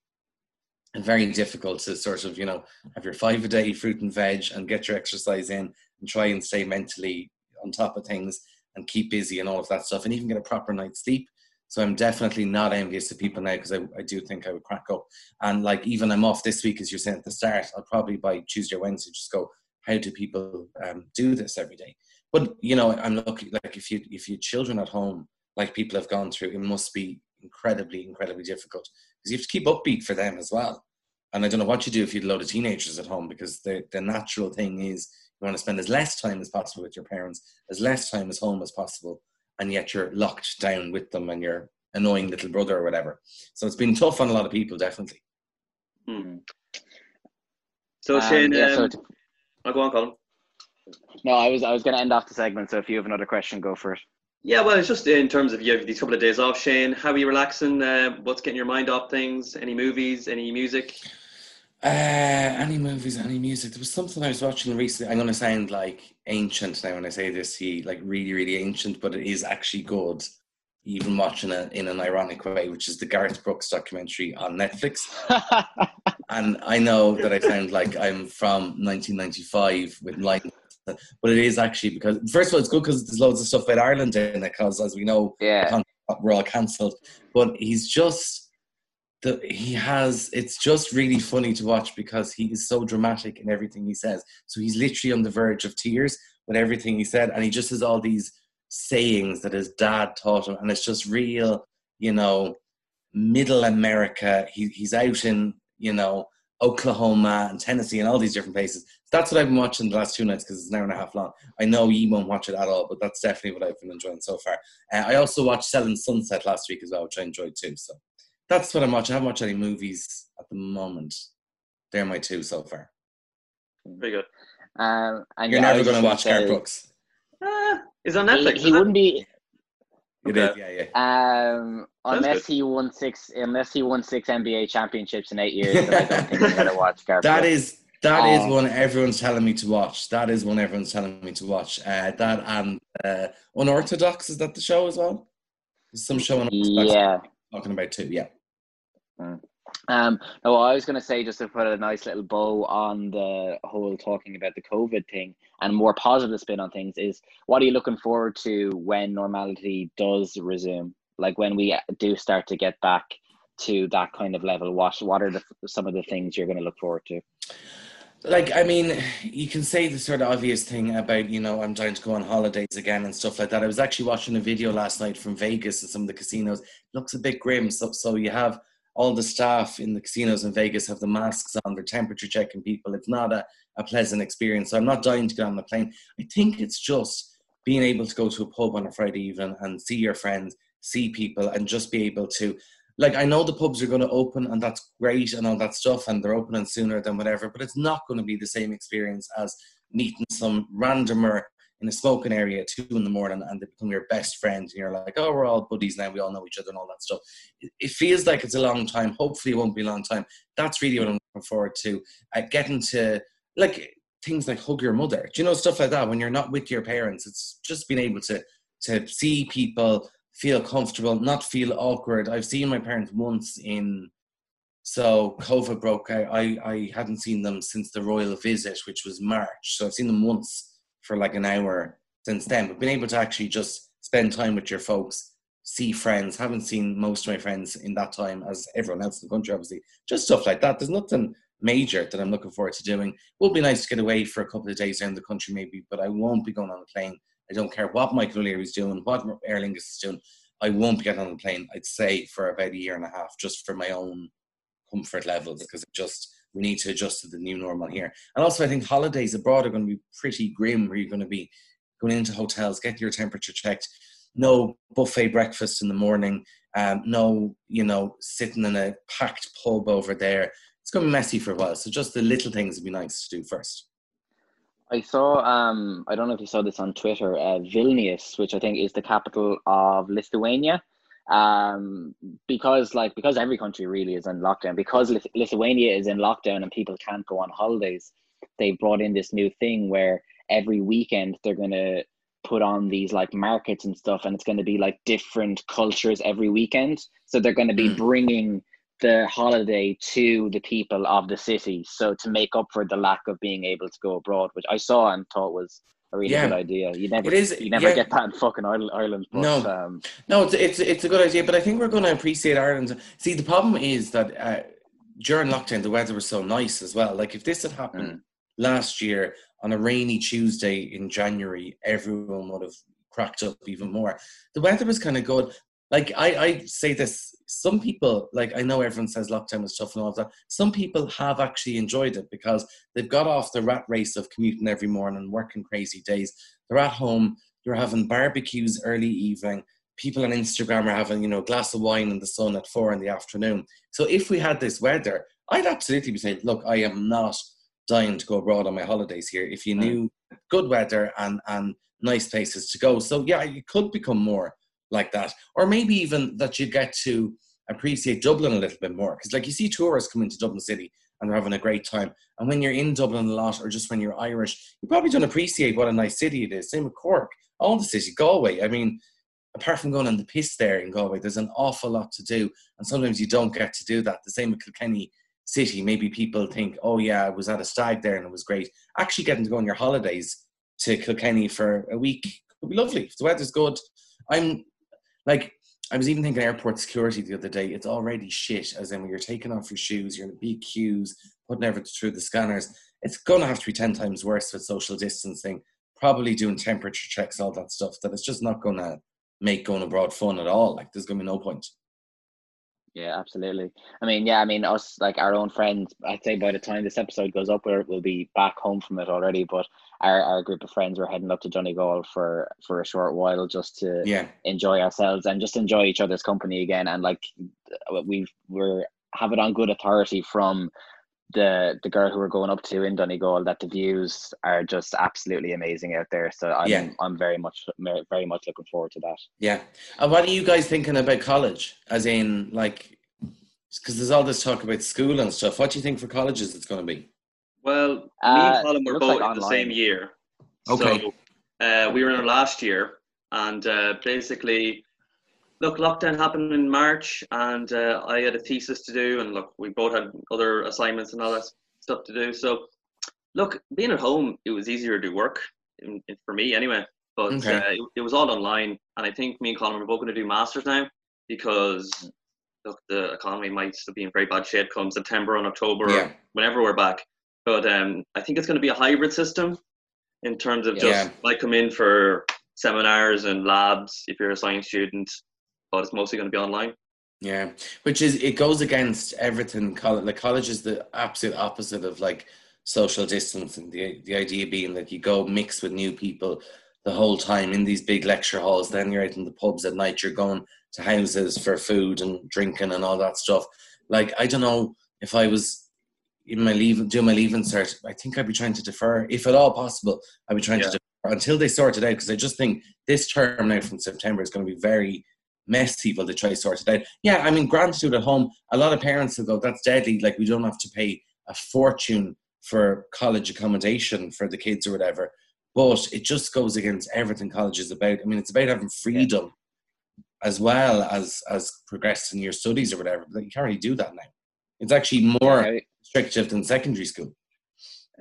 and very difficult to sort of, you know, have your five a day fruit and veg and get your exercise in and try and stay mentally on top of things and keep busy and all of that stuff and even get a proper night's sleep so I'm definitely not envious of people now because I, I do think I would crack up. And like even I'm off this week, as you're saying at the start, I'll probably by Tuesday or Wednesday just go, how do people um, do this every day? But you know, I'm looking like if you if you children at home, like people have gone through, it must be incredibly, incredibly difficult because you have to keep upbeat for them as well. And I don't know what you do if you had a load of teenagers at home because the the natural thing is you want to spend as less time as possible with your parents, as less time as home as possible and yet you're locked down with them and your annoying little brother or whatever. So it's been tough on a lot of people, definitely. Hmm. So um, Shane, yeah, um, so I'll oh, go on, Colin. No, I was I was going to end off the segment. So if you have another question, go for it. Yeah, well, it's just in terms of you have these couple of days off, Shane. How are you relaxing? Uh, what's getting your mind off things? Any movies? Any music? Uh, any movies, any music. There was something I was watching recently. I'm going to sound like ancient now when I say this. He like really, really ancient, but it is actually good. Even watching it in an ironic way, which is the Garth Brooks documentary on Netflix. and I know that I sound like I'm from 1995 with like but it is actually because first of all, it's good because there's loads of stuff about Ireland in it. Because as we know, yeah, we're all cancelled. But he's just the he has. It's just really funny to watch because he is so dramatic in everything he says. So he's literally on the verge of tears with everything he said, and he just has all these sayings that his dad taught him, and it's just real, you know, middle America. He, he's out in you know Oklahoma and Tennessee and all these different places. That's what I've been watching the last two nights because it's an hour and a half long. I know you won't watch it at all, but that's definitely what I've been enjoying so far. Uh, I also watched Selling Sunset last week as well, which I enjoyed too. So that's what I'm watching. I haven't watched any movies at the moment. They're my two so far. Very good. Um, and You're yeah, never going to watch Garth Brooks. Uh, is on Netflix. He, he wouldn't be. It Okay. is, yeah, yeah. Um, unless good. he won six, unless he won six NBA championships in eight years, then I don't think I'm gonna watch Garth. That Brooks. is that is Um, one everyone's telling me to watch. That is one everyone's telling me to watch. Uh, that and uh, Unorthodox is that the show as well? There's some show on Yeah. talking about too. Yeah. Um, no, I was going to say just to put a nice little bow on the whole talking about the COVID thing and more positive spin on things is what are you looking forward to when normality does resume? Like when we do start to get back to that kind of level, what what are the, some of the things you're going to look forward to? Like, I mean, you can say the sort of obvious thing about, you know, I'm trying to go on holidays again and stuff like that. I was actually watching a video last night from Vegas and some of the casinos. It looks a bit grim. So, so you have all the staff in the casinos in Vegas have the masks on, they're temperature checking people. It's not a, a pleasant experience. So I'm not dying to get on the plane. I think it's just being able to go to a pub on a Friday evening and see your friends, see people, and just be able to like I know the pubs are going to open and that's great and all that stuff and they're opening sooner than whatever, but it's not going to be the same experience as meeting some randomer in a smoking area at two in the morning and they become your best friend and you're like, oh, we're all buddies now, we all know each other and all that stuff. It, it feels like it's a long time. Hopefully, it won't be a long time. That's really what I'm looking forward to. Uh, getting to like things like hug your mother, do you know stuff like that? When you're not with your parents, it's just being able to to see people feel comfortable, not feel awkward. I've seen my parents once in so COVID broke out. I, I hadn't seen them since the royal visit, which was March. So I've seen them once for like an hour since then. But being able to actually just spend time with your folks, see friends, haven't seen most of my friends in that time as everyone else in the country, obviously. Just stuff like that. There's nothing major that I'm looking forward to doing. It Will be nice to get away for a couple of days around the country maybe, but I won't be going on a plane. I don't care what Michael O'Leary is doing, what Aer Lingus is doing. I won't be getting on a plane, I'd say, for about a year and a half, just for my own comfort levels, because it just we need to adjust to the new normal here. And also, I think holidays abroad are going to be pretty grim, where you're going to be going into hotels, getting your temperature checked, no buffet breakfast in the morning, um, no, you know, sitting in a packed pub over there. It's going to be messy for a while. So just the little things would be nice to do first. I saw, um, I don't know if you saw this on Twitter, uh, Vilnius, which I think is the capital of Lithuania. Um, because like because every country really is in lockdown, because Lithuania is in lockdown and people can't go on holidays, they brought in this new thing where every weekend they're gonna put on these like markets and stuff, and it's gonna be like different cultures every weekend. So they're gonna be Mm. bringing the holiday to the people of the city so to make up for the lack of being able to go abroad which i saw and thought was a really Yeah. good idea you never It is- you never yeah. get that in fucking Ireland, Ireland but No. um No, it's, it's it's a good idea, but I think we're going to appreciate Ireland. See, the problem is that uh, during lockdown, the weather was so nice as well. Like if this had happened Mm. last year on a rainy Tuesday in January, everyone would have cracked up even more. The weather was kind of good. Like I, I say this, some people, like I know everyone says lockdown was tough and all of that. Some people have actually enjoyed it because they've got off the rat race of commuting every morning, working crazy days. They're at home, they're having barbecues early evening. People on Instagram are having, you know, a glass of wine in the sun at four in the afternoon. So if we had this weather, I'd absolutely be saying, look, I am not dying to go abroad on my holidays here. If you knew good weather and and nice places to go. So yeah, it could become more like that, or maybe even that you get to appreciate Dublin a little bit more because, like, you see tourists come into Dublin City and they're having a great time, and when you're in Dublin a lot, or just when you're Irish, you probably don't appreciate what a nice city it is. Same with Cork, all the city, Galway. I mean, apart from going on the piss there in Galway, there's an awful lot to do, and sometimes you don't get to do that. The same with Kilkenny City. Maybe people think, oh yeah, I was at a stag there and it was great. Actually, getting to go on your holidays to Kilkenny for a week would be lovely. If the weather's good, I'm like. I was even thinking airport security the other day. It's already shit, as in when you're taking off your shoes, you're in big queues, putting everything through the scanners. It's to have to be 10 times worse with social distancing, probably doing temperature checks, all that stuff, that it's just not to make going abroad fun at all. Like there's gonna be no point. Yeah, absolutely. I mean, yeah, I mean, us like our own friends. I'd say by the time this episode goes up, we'll be back home from it already. But our, our group of friends were heading up to Donegal for for a short while just to yeah enjoy ourselves and just enjoy each other's company again. And like we we're have it on good authority from the the girl who we're going up to in Donegal that the views are just absolutely amazing out there. So I'm yeah. I'm very much very much looking forward to that. Yeah. And what are you guys thinking about college? As in, like, because there's all this talk about school and stuff. What do you think for colleges it's going to be? Well, me uh, and Colin were both like in the same year. Okay. So, uh, we were in our last year, and uh, basically look, lockdown happened in March, and uh, I had a thesis to do, and look, we both had other assignments and all that stuff to do. So, look, being at home, it was easier to do work in, in, for me anyway. But okay. uh, it, it, was all online, and I think me and Colin are both going to do masters now because look, the economy might still be in very bad shape come September and October, yeah. whenever we're back. But um, I think it's going to be a hybrid system in terms of just yeah. like come in for seminars and labs if you're a science student but it's mostly going to be online. Yeah, which is it goes against everything. College, like college is the absolute opposite of like social distancing. The the idea being that you go mix with new people the whole time in these big lecture halls. Then you're out in the pubs at night. You're going to houses for food and drinking and all that stuff. Like I don't know if I was in my leave doing my leaving cert. I think I'd be trying to defer, if at all possible. I'd be trying yeah. to defer until they sort it out because I just think this term now from September is going to be very mess people to try to sort it out. Yeah, I mean, to at home, a lot of parents will go, that's deadly. Like, we don't have to pay a fortune for college accommodation for the kids or whatever. But it just goes against everything college is about. I mean, it's about having freedom yeah. as well as as progressing your studies or whatever. But you can't really do that now. It's actually more yeah. restrictive than secondary school.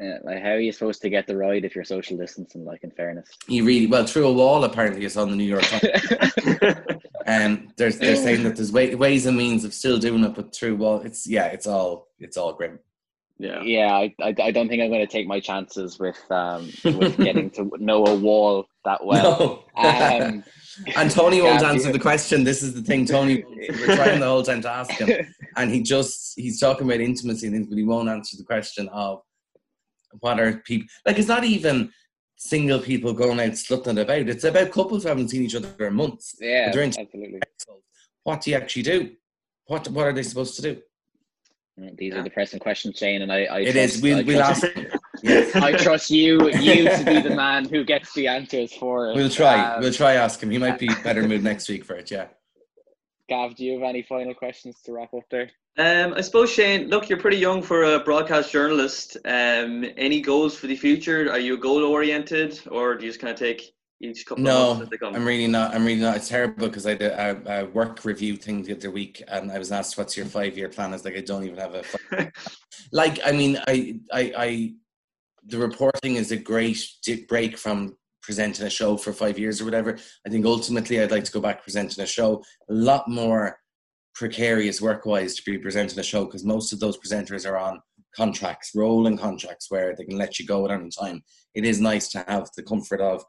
Yeah, like how are you supposed to get the ride if you're social distancing? Like in fairness, you really well through a wall. Apparently, it's on the New York Times. and there's they're saying that there's way, ways and means of still doing it, but through wall, it's yeah, it's all it's all grim. Yeah, yeah. I, I, I don't think I'm going to take my chances with um with getting to know a wall that well. No. Um, and Tony won't answer the question. This is the thing, Tony. We're trying the whole time to ask him, and he just he's talking about intimacy and things, but he won't answer the question of what are people like? It's not even single people going out slutting about. It's about couples who haven't seen each other in months. Yeah, absolutely. What do you actually do? What What are they supposed to do? These are the pressing questions, Shane, and I. I it trust, is. We'll, we'll ask. yes. I trust you. You to be the man who gets the answers for it. We'll try. Um, we'll try. Ask him. He might be better mood next week for it. Yeah. Gav, do you have any final questions to wrap up there? Um, I suppose Shane, look, you're pretty young for a broadcast journalist. Um, any goals for the future? Are you goal oriented, or do you just kind of take each couple no, of months as they come? I'm really not. I'm really not. It's terrible because I did a, a, work review thing the other week, and I was asked, "What's your five year plan?" I was like, "I don't even have a." like, I mean, I, I, I, the reporting is a great break from presenting a show for five years or whatever. I think ultimately, I'd like to go back presenting a show a lot more precarious work wise to be presenting a show because most of those presenters are on contracts, rolling contracts where they can let you go at any time. It is nice to have the comfort of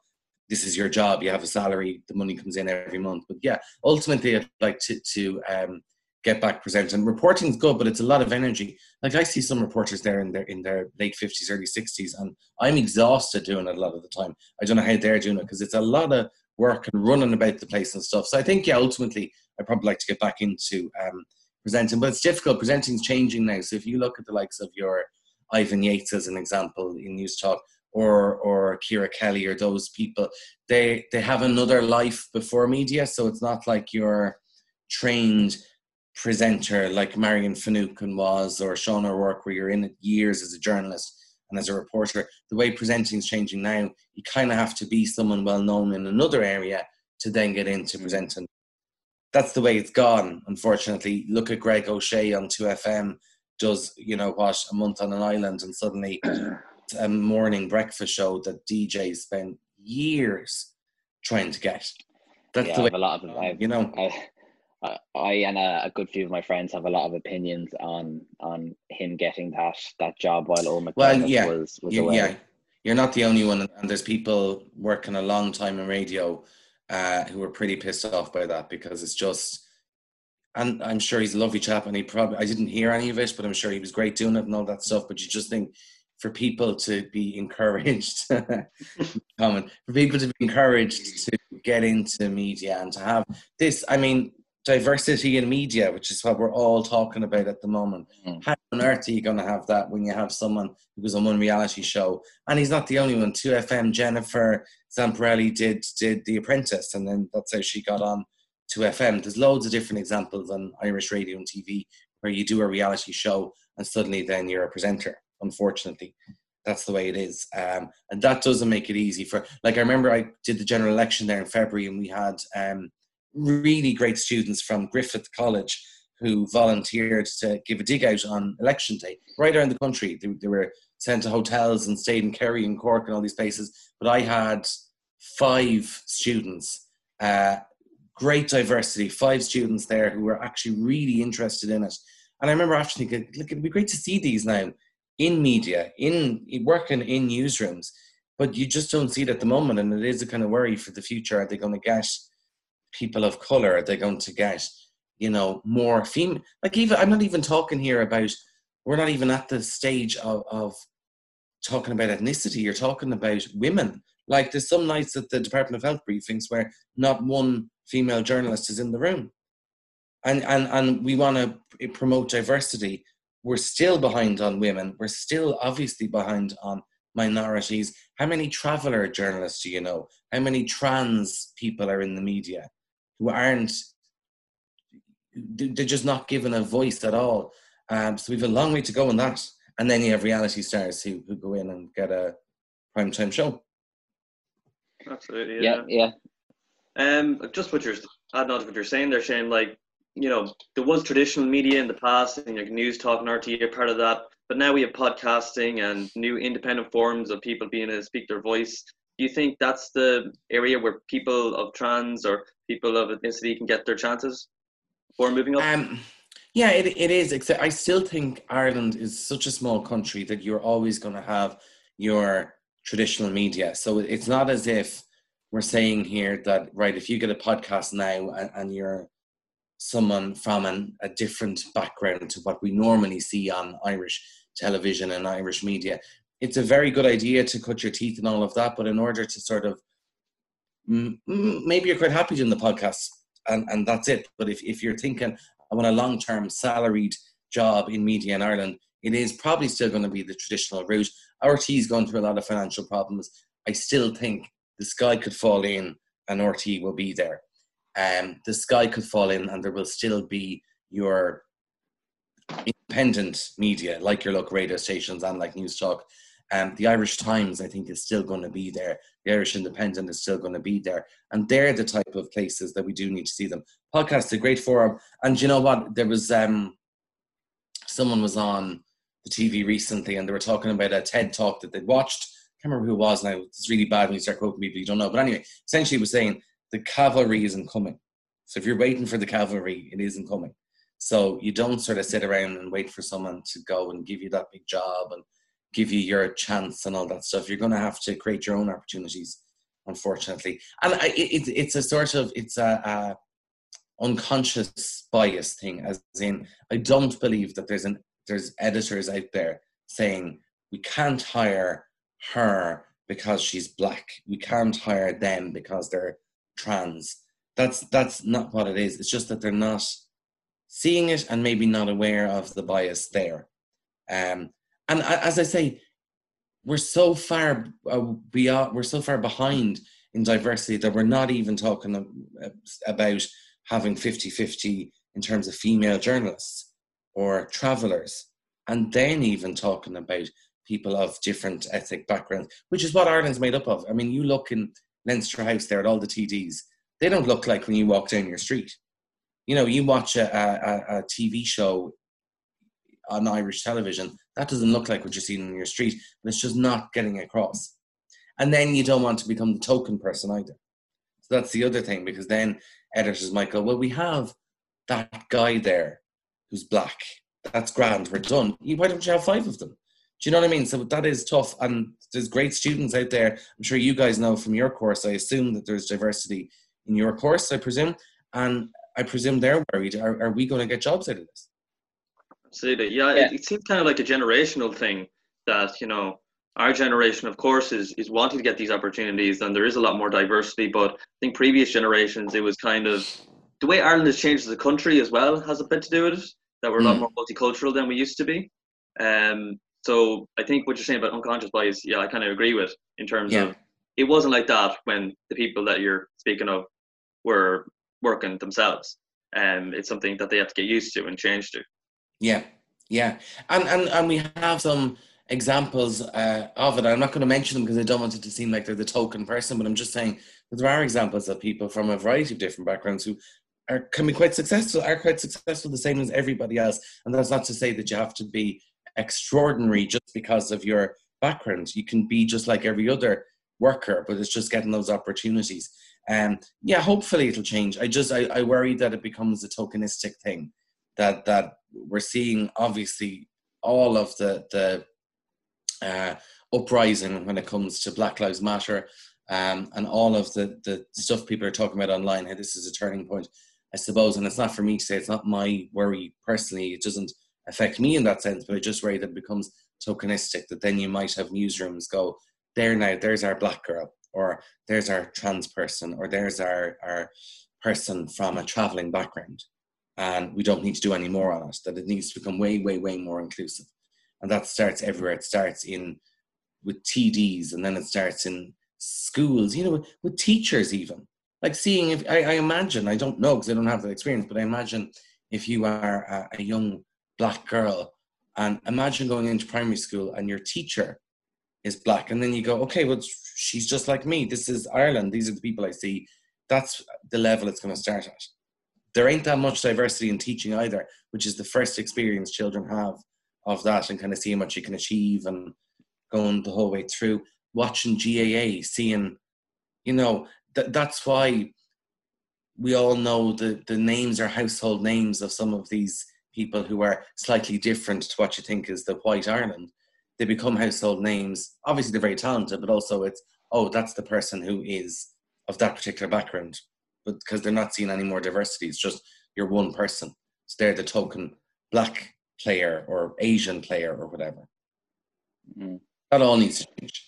this is your job, you have a salary, the money comes in every month. But yeah, ultimately, I'd like to, to um, get back presenting. Reporting is good, but it's a lot of energy. Like I see some reporters there in their in their late fifties, early sixties, and I'm exhausted doing it a lot of the time. I don't know how they're doing it because it's a lot of work and running about the place and stuff. So I think yeah, ultimately I'd probably like to get back into um, presenting, but it's difficult. Presenting's changing now. So if you look at the likes of your Ivan Yates as an example in Newstalk, or or Ciara Kelly or those people. They they have another life before media, so it's not like you're trained presenter like Marion Finucane was or Sean O'Rourke, where you're in it years as a journalist and as a reporter. The way presenting is changing now, you kind of have to be someone well known in another area to then get into presenting. That's the way it's gone, unfortunately. Look at Greg O'Shea on 2FM, does, you know what, a month on an island, and suddenly a morning breakfast show that DJs spend years trying to get. That's yeah, the way, a lot of them. you know. I, I and a, a, good few of my friends have a lot of opinions on on him getting that that job while Eoghan well, yeah, was, was you, away. Yeah, you're not the only one, and there's people working a long time in radio uh, who were pretty pissed off by that because it's just. And I'm sure he's a lovely chap, and he probably I didn't hear any of it, but I'm sure he was great doing it and all that stuff. But you just think for people to be encouraged, common for people to be encouraged to get into media and to have this. I mean, diversity in media, which is what we're all talking about at the moment. Mm. How on earth are you going to have that when you have someone who was on one reality show? And he's not the only one. 2FM, Jennifer Zamparelli did did The Apprentice, and then that's how she got on 2FM. There's loads of different examples on Irish radio and TV where you do a reality show and suddenly then you're a presenter, unfortunately. That's the way it is. Um, and that doesn't make it easy for, like, I remember I did the general election there in February and we had um, really great students from Griffith College who volunteered to give a dig out on election day right around the country. They, they, were sent to hotels and stayed in Kerry and Cork and all these places. But I had five students, uh, great diversity, five students there who were actually really interested in it. And I remember after thinking, look, it'd be great to see these now in media, in working in newsrooms, but you just don't see it at the moment. And it is a kind of worry for the future. Are they going to get people of color are they going to get you know more female like even i'm not even talking here about we're not even at the stage of, of talking about ethnicity you're talking about women. Like there's some nights at the department of health briefings where not one female journalist is in the room. And and and we want to promote diversity. We're still behind on women. We're still obviously behind on minorities. How many traveler journalists do you know? How many trans people are in the media who aren't they're just not given a voice at all. Um, so we've a long way to go on that. And then you have reality stars who, who go in and get a prime time show. Absolutely. Yeah, yeah. yeah. Um, just what you're adding on to what you're saying there, Shane. Like, you know, there was traditional media in the past, and like Newstalk and RTÉ are part of that. But now we have podcasting and new independent forms of people being able to speak their voice do you think that's the area where people of trans or people of ethnicity can get their chances for moving up? Um, yeah, it, it is. Except I still think Ireland is such a small country that you're always going to have your traditional media. So it's not as if we're saying here that, right, if you get a podcast now and, and you're someone from an, a different background to what we normally see on Irish television and Irish media, it's a very good idea to cut your teeth and all of that, but in order to sort of maybe you're quite happy doing the podcast and, and that's it. But if, if you're thinking I want a long term salaried job in media in Ireland, it is probably still going to be the traditional route. RTÉ is going through a lot of financial problems. I still think the sky could fall in and RTÉ will be there. Um, the sky could fall in and there will still be your independent media like your local radio stations and like Newstalk um, the Irish Times, I think, is still going to be there. The Irish Independent is still going to be there. And they're the type of places that we do need to see them. Podcasts a great forum. And you know what? There was um, someone was on the TV recently and they were talking about a TED talk that they'd watched. I can't remember who it was now. It's really bad when you start quoting people you don't know. But anyway, essentially, it was saying the cavalry isn't coming. So if you're waiting for the cavalry, it isn't coming. So you don't sort of sit around and wait for someone to go and give you that big job and give you your chance and all that stuff. You're going to have to create your own opportunities, unfortunately. And I, it, it's a sort of it's a, a, unconscious bias thing, as in I don't believe that there's an there's editors out there saying we can't hire her because she's black. We can't hire them because they're trans. That's that's not what it is. It's just that they're not seeing it and maybe not aware of the bias there. Um, and as I say, we're so far uh, are we're so far behind in diversity that we're not even talking about having 50-50 in terms of female journalists or travelers and then even talking about people of different ethnic backgrounds which is what ireland's made up of. I mean you look in leinster house there at all the tds they don't look like when you walk down your street. You know you watch a, a, a tv show on irish television that doesn't look like what you're seeing in your street and it's just not getting across and then you don't want to become the token person either. So that's the other thing because then editors might go, well, we have that guy there who's black. That's grand. We're done. Why don't you have five of them? Do you know what I mean? So that is tough. And there's great students out there. I'm sure you guys know from your course. I assume that there's diversity in your course, I presume. And I presume they're worried. Are, are we going to get jobs out of this? Absolutely. Yeah, yeah. It, it seems kind of like a generational thing that, you know, our generation, of course, is is wanting to get these opportunities, and there is a lot more diversity. But I think previous generations, it was kind of the way Ireland has changed as a country as well has a bit to do with it. That we're a lot hmm. more multicultural than we used to be. Um, so I think what you're saying about unconscious bias, yeah, I kind of agree with in terms yeah. of it wasn't like that when the people that you're speaking of were working themselves. And um, it's something that they have to get used to and change to. Yeah, yeah, and and and we have some examples uh, of it. I'm not going to mention them because I don't want it to seem like they're the token person, but I'm just saying that there are examples of people from a variety of different backgrounds who are can be quite successful, are quite successful the same as everybody else. And that's not to say that you have to be extraordinary just because of your background. You can be just like every other worker, but it's just getting those opportunities. And um, yeah, hopefully it'll change. I just I, I worry that it becomes a tokenistic thing. That that we're seeing obviously all of the the uh, uprising when it comes to Black Lives Matter um, and all of the, the stuff people are talking about online. Hey, this is a turning point, I suppose. And it's not for me to say, it's not my worry personally. It doesn't affect me in that sense, but I just worry that it becomes tokenistic, that then you might have newsrooms go, there now, there's our black girl, or there's our trans person, or there's our, our person from a traveling background. And we don't need to do any more on it, that it needs to become way, way, way more inclusive and that starts everywhere. It starts in with TDs, and then it starts in schools. You know, with, with teachers even. Like seeing if I, I imagine I don't know because I don't have that experience, but I imagine if you are a, a young black girl and imagine going into primary school and your teacher is black and then you go okay well she's just like me this is ireland these are the people i see that's the level it's going to start at there ain't that much diversity in teaching either which is the first experience children have of that and kind of seeing what you can achieve and going the whole way through. Watching GAA, seeing, you know, th- that's why we all know the, the names are household names of some of these people who are slightly different to what you think is the white Ireland. They become household names. Obviously, they're very talented, but also it's, oh, that's the person who is of that particular background. But because they're not seeing any more diversity, it's just you're one person. So they're the token black player or Asian player or whatever. Mm. That all needs to change.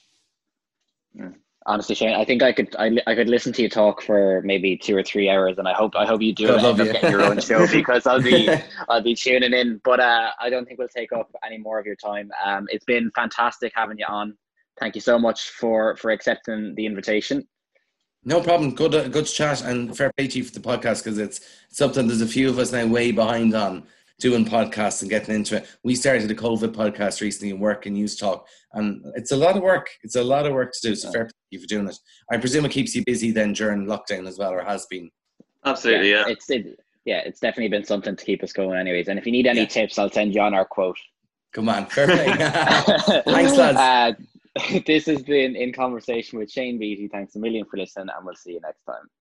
Mm. Honestly, Shane, I think I could I, I could listen to you talk for maybe two or three hours, and I hope I hope you do end up getting your own show because I'll be I'll be tuning in. But uh, I don't think we'll take up any more of your time. Um, it's been fantastic having you on. Thank you so much for for accepting the invitation. No problem. Good, uh, good chat, and fair play to you for the podcast because it's something. There's a few of us now way behind on, doing podcasts and getting into it. We started a COVID podcast recently and work and Newstalk, and it's a lot of work. It's a lot of work to do. So fair play for doing it. I presume it keeps you busy then during lockdown as well, or has been. Absolutely, yeah. yeah. It's it, yeah, it's definitely been something to keep us going, anyways. And if you need any yeah. tips, I'll send you on our quote. Come on, perfect. Thanks, lads. Uh, this has been in conversation with Shane Beatty. Thanks a million for listening, and we'll see you next time.